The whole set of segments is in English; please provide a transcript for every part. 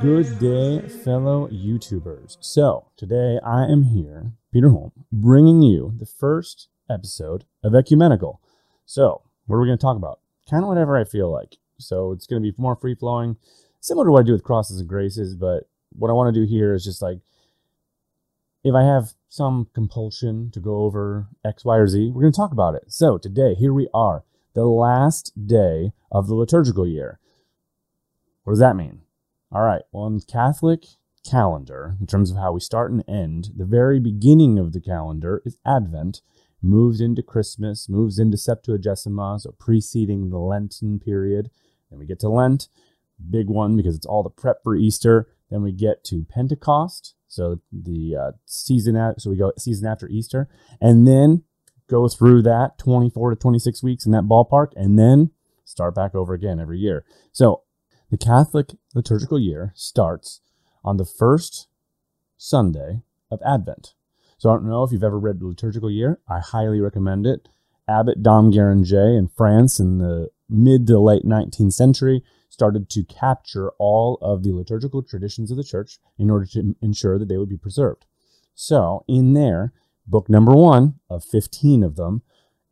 Good day, fellow YouTubers. So, today I am here, Peter Holm, bringing you the first episode of Ecumenical. So, what are we going to talk about? Kind of whatever I feel like. So, it's going to be more free flowing, similar to what I do with Crosses and Graces, but what I want to do here is just like if I have some compulsion to go over X, Y, or Z, we're going to talk about it. So, today, here we are, the last day of the liturgical year. What does that mean? All right, well, in the Catholic calendar, in terms of how we start and end, the very beginning of the calendar is Advent, moves into Christmas, moves into Septuagesima, so preceding the Lenten period. Then we get to Lent, big one because it's all the prep for Easter. Then we get to Pentecost, so the uh, season at, so we go season after Easter, and then go through that 24 to 26 weeks in that ballpark, and then start back over again every year. So the Catholic liturgical year starts on the first Sunday of Advent. So I don't know if you've ever read the liturgical year. I highly recommend it. Abbot Dom Guéranger in France in the mid to late 19th century started to capture all of the liturgical traditions of the church in order to ensure that they would be preserved. So, in there, book number one of 15 of them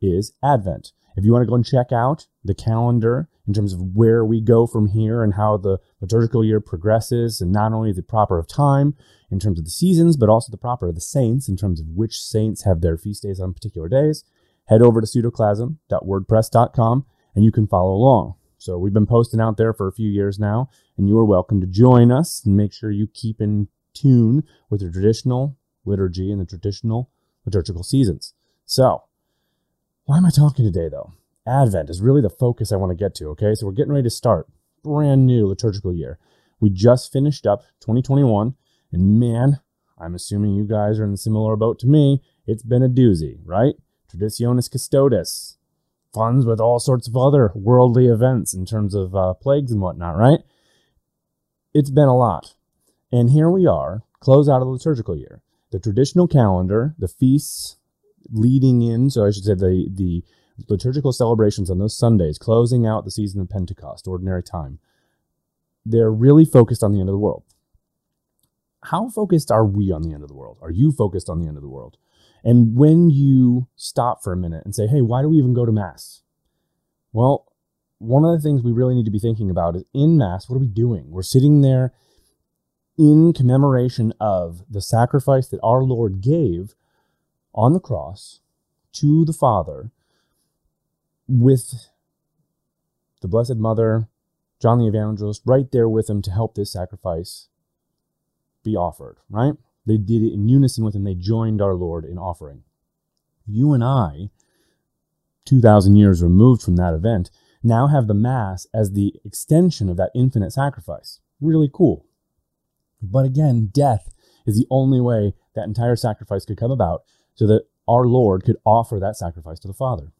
is Advent. If you want to go and check out the calendar in terms of where we go from here and how the liturgical year progresses, and not only the proper of time in terms of the seasons, but also the proper of the saints in terms of which saints have their feast days on particular days, head over to pseudoclasm.wordpress.com and you can follow along. So we've been posting out there for a few years now, and you are welcome to join us and make sure you keep in tune with the traditional liturgy and the traditional liturgical seasons. So, why am I talking today though? Advent is really the focus I want to get to, okay? So we're getting ready to start brand new liturgical year. We just finished up 2021, and man, I'm assuming you guys are in a similar boat to me. It's been a doozy, right? Traditionis custodes, funds with all sorts of other worldly events in terms of uh, plagues and whatnot, right? It's been a lot. And here we are, close out of the liturgical year. The traditional calendar, the feasts leading in, so I should say the, the liturgical celebrations on those Sundays, closing out the season of Pentecost, ordinary time, they're really focused on the end of the world. How focused are we on the end of the world? Are you focused on the end of the world? And when you stop for a minute and say, hey, why do we even go to Mass? Well, one of the things we really need to be thinking about is in Mass, what are we doing? We're sitting there in commemoration of the sacrifice that our Lord gave on the cross to the Father with the Blessed Mother, John the Evangelist, right there with him to help this sacrifice be offered, right? They did it in unison with him. They joined our Lord in offering. You and I, 2,000 years removed from that event, now have the Mass as the extension of that infinite sacrifice. Really cool. But again, death is the only way that entire sacrifice could come about so that our Lord could offer that sacrifice to the Father.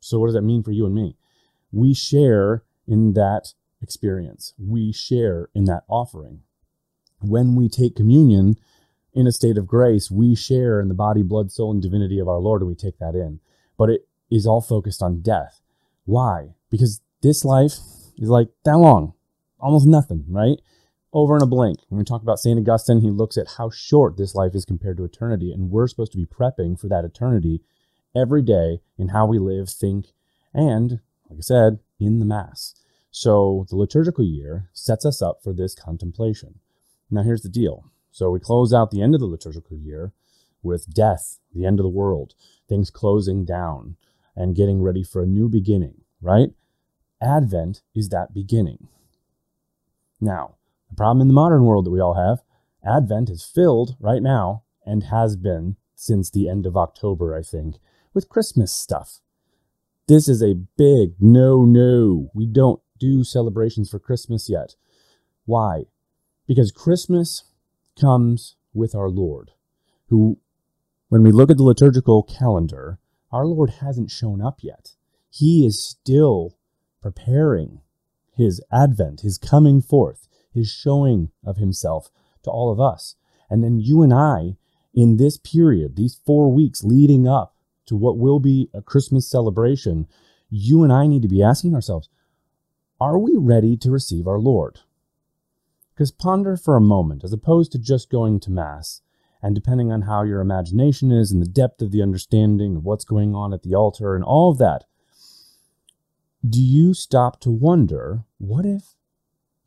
So, what does that mean for you and me? We share in that experience, we share in that offering. When we take communion, in a state of grace, we share in the body, blood, soul, and divinity of our Lord, and we take that in. But it is all focused on death. Why? Because this life is like that long, almost nothing, right? Over in a blink. When we talk about St. Augustine, he looks at how short this life is compared to eternity, and we're supposed to be prepping for that eternity every day in how we live, think, and, like I said, in the Mass. So the liturgical year sets us up for this contemplation. Now, here's the deal so we close out the end of the liturgical year with death, the end of the world, things closing down and getting ready for a new beginning, right? Advent is that beginning. Now, the problem in the modern world that we all have, Advent is filled right now and has been since the end of October, I think, with Christmas stuff. This is a big no, no. We don't do celebrations for Christmas yet. Why? Because Christmas comes with our Lord, who, when we look at the liturgical calendar, our Lord hasn't shown up yet. He is still preparing his advent, his coming forth, his showing of himself to all of us. And then you and I, in this period, these four weeks leading up to what will be a Christmas celebration, you and I need to be asking ourselves, are we ready to receive our Lord? Because ponder for a moment, as opposed to just going to Mass, and depending on how your imagination is and the depth of the understanding of what's going on at the altar and all of that, do you stop to wonder what if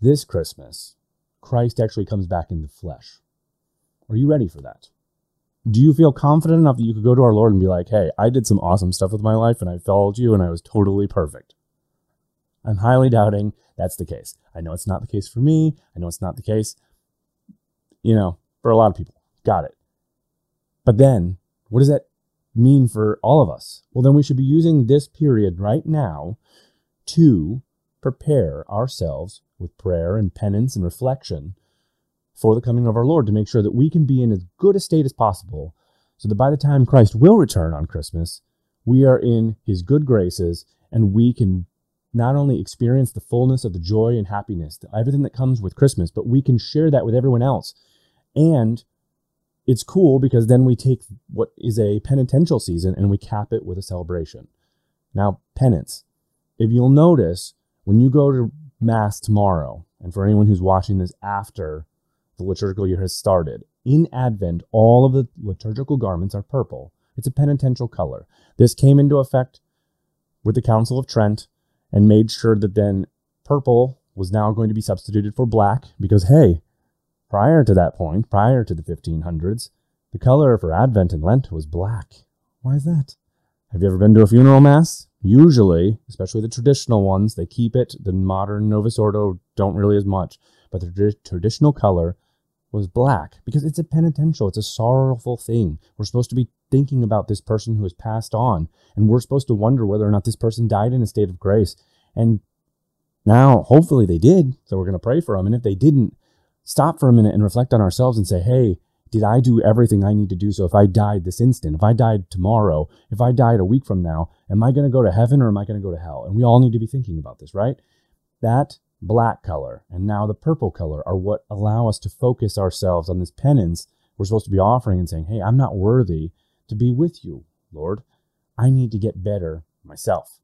this Christmas Christ actually comes back in the flesh? Are you ready for that? Do you feel confident enough that you could go to our Lord and be like, hey, I did some awesome stuff with my life and I followed you and I was totally perfect? I'm highly doubting that's the case. I know it's not the case for me. I know it's not the case, you know, for a lot of people. Got it. But then, what does that mean for all of us? Well, then we should be using this period right now to prepare ourselves with prayer and penance and reflection for the coming of our Lord to make sure that we can be in as good a state as possible so that by the time Christ will return on Christmas, we are in his good graces and we can not only experience the fullness of the joy and happiness, everything that comes with Christmas, but we can share that with everyone else. And it's cool because then we take what is a penitential season and we cap it with a celebration. Now, penance. If you'll notice, when you go to Mass tomorrow, and for anyone who's watching this after the liturgical year has started, in Advent, all of the liturgical garments are purple. It's a penitential color. This came into effect with the Council of Trent and made sure that then purple was now going to be substituted for black because, hey, prior to that point, prior to the 1500s, the color for Advent and Lent was black. Why is that? Have you ever been to a funeral mass? Usually, especially the traditional ones, they keep it. The modern Novus Ordo don't really as much. But the traditional color was black because it's a penitential, it's a sorrowful thing. We're supposed to be thinking about this person who has passed on, and we're supposed to wonder whether or not this person died in a state of grace. And now, hopefully, they did. So we're going to pray for them. And if they didn't, stop for a minute and reflect on ourselves and say, hey, did I do everything I need to do? So if I died this instant, if I died tomorrow, if I died a week from now, am I going to go to heaven or am I going to go to hell? And we all need to be thinking about this, right? That black color and now the purple color are what allow us to focus ourselves on this penance we're supposed to be offering and saying, Hey, I'm not worthy to be with you, Lord. I need to get better myself.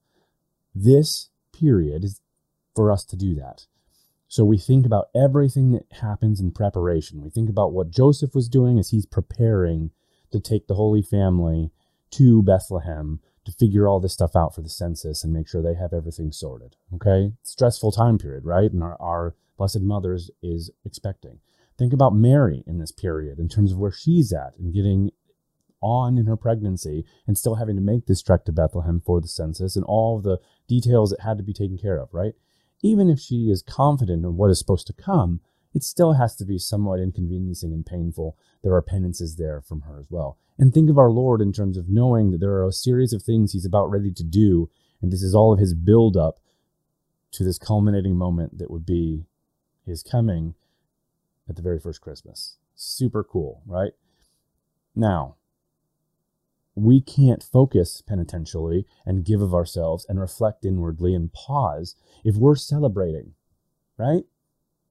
This period is for us to do that. So we think about everything that happens in preparation. We think about what Joseph was doing as he's preparing to take the Holy Family to Bethlehem to figure all this stuff out for the census and make sure they have everything sorted. Okay. Stressful time period, right? And our, our Blessed Mother is, is expecting. Think about Mary in this period in terms of where she's at and getting on in her pregnancy and still having to make this trek to Bethlehem for the census and all the details that had to be taken care of, right? Even if she is confident in what is supposed to come, it still has to be somewhat inconveniencing and painful. There are penances there from her as well. And think of our Lord in terms of knowing that there are a series of things he's about ready to do, and this is all of his build up to this culminating moment that would be his coming at the very first Christmas. Super cool, right? Now, we can't focus penitentially and give of ourselves and reflect inwardly and pause if we're celebrating, right?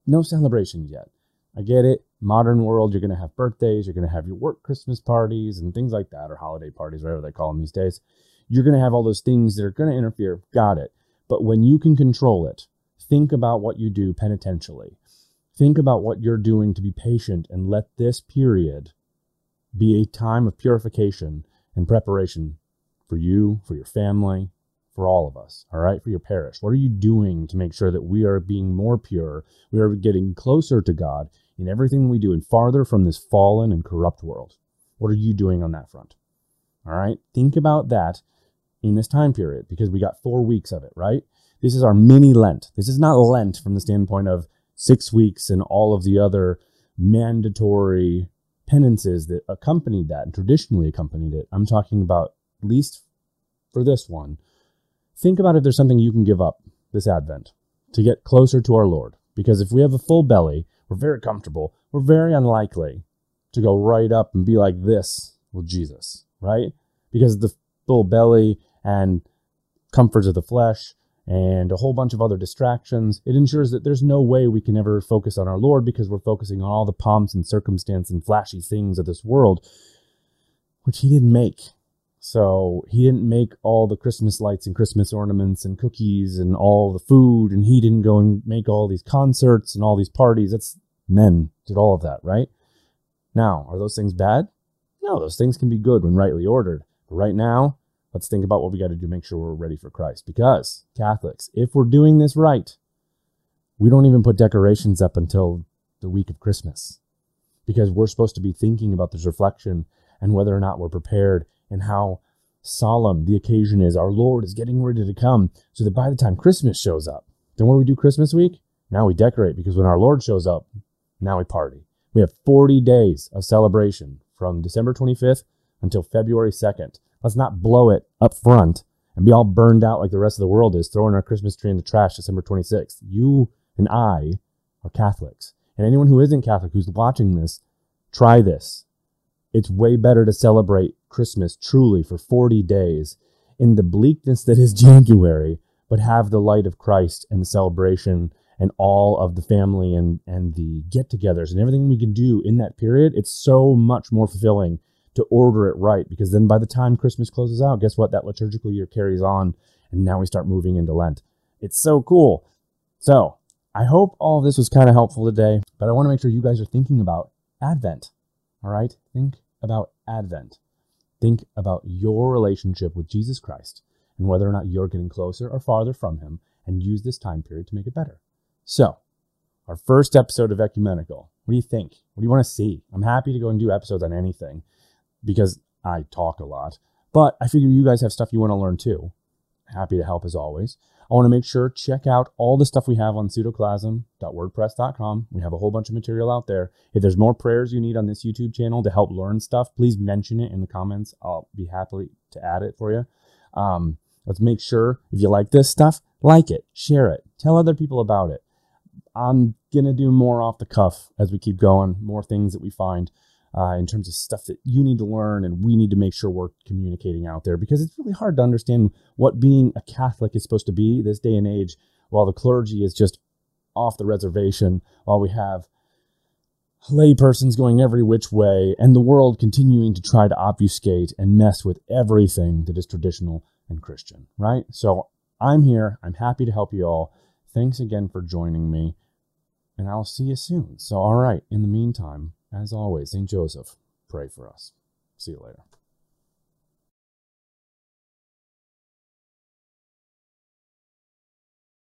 No celebrations yet. I get it. Modern world, you're going to have birthdays, you're going to have your work Christmas parties and things like that, or holiday parties, whatever they call them these days. You're going to have all those things that are going to interfere. Got it. But when you can control it, think about what you do penitentially. Think about what you're doing to be patient and let this period be a time of purification and preparation for you, for your family, for all of us, all right, for your parish? What are you doing to make sure that we are being more pure? We are getting closer to God in everything we do and farther from this fallen and corrupt world. What are you doing on that front? All right, think about that in this time period because we got four weeks of it, right? This is our mini Lent. This is not Lent from the standpoint of six weeks and all of the other mandatory penances that accompanied that and traditionally accompanied it. I'm talking about, at least for this one, think about if there's something you can give up this Advent to get closer to our Lord. Because if we have a full belly, we're very comfortable, we're very unlikely to go right up and be like this with Jesus, right? Because the full belly and comforts of the flesh and a whole bunch of other distractions, it ensures that there's no way we can ever focus on our Lord because we're focusing on all the pomps and circumstance and flashy things of this world, which He didn't make. So he didn't make all the Christmas lights and Christmas ornaments and cookies and all the food, and he didn't go and make all these concerts and all these parties. That's men did all of that, right? Now, are those things bad? No, those things can be good when rightly ordered. But right now, let's think about what we got to do to make sure we're ready for Christ. Because Catholics, if we're doing this right, we don't even put decorations up until the week of Christmas because we're supposed to be thinking about this reflection and whether or not we're prepared and how solemn the occasion is. Our Lord is getting ready to come so that by the time Christmas shows up, then what do we do Christmas week? Now we decorate because when our Lord shows up, now we party. We have 40 days of celebration from December 25th until February 2nd. Let's not blow it up front and be all burned out like the rest of the world is, throwing our Christmas tree in the trash December 26th. You and I are Catholics. And anyone who isn't Catholic who's watching this, try this. It's way better to celebrate Christmas truly for 40 days in the bleakness that is January, but have the light of Christ and the celebration and all of the family and, and the get togethers and everything we can do in that period. It's so much more fulfilling to order it right because then by the time Christmas closes out, guess what? That liturgical year carries on and now we start moving into Lent. It's so cool. So I hope all this was kind of helpful today, but I want to make sure you guys are thinking about Advent. All right? Think about Advent. Think about your relationship with Jesus Christ and whether or not you're getting closer or farther from him and use this time period to make it better. So, our first episode of Ecumenical. What do you think? What do you want to see? I'm happy to go and do episodes on anything because I talk a lot, but I figure you guys have stuff you want to learn too. Happy to help as always. I want to make sure check out all the stuff we have on pseudoclasm.wordpress.com. We have a whole bunch of material out there. If there's more prayers you need on this YouTube channel to help learn stuff, please mention it in the comments. I'll be happy to add it for you. Um, let's make sure if you like this stuff, like it, share it, tell other people about it. I'm gonna do more off the cuff as we keep going, more things that we find uh, in terms of stuff that you need to learn and we need to make sure we're communicating out there because it's really hard to understand what being a Catholic is supposed to be this day and age while the clergy is just off the reservation, while we have laypersons going every which way and the world continuing to try to obfuscate and mess with everything that is traditional and Christian, right? So I'm here. I'm happy to help you all. Thanks again for joining me, and I'll see you soon. So, all right, in the meantime, as always, St. Joseph, pray for us. See you later.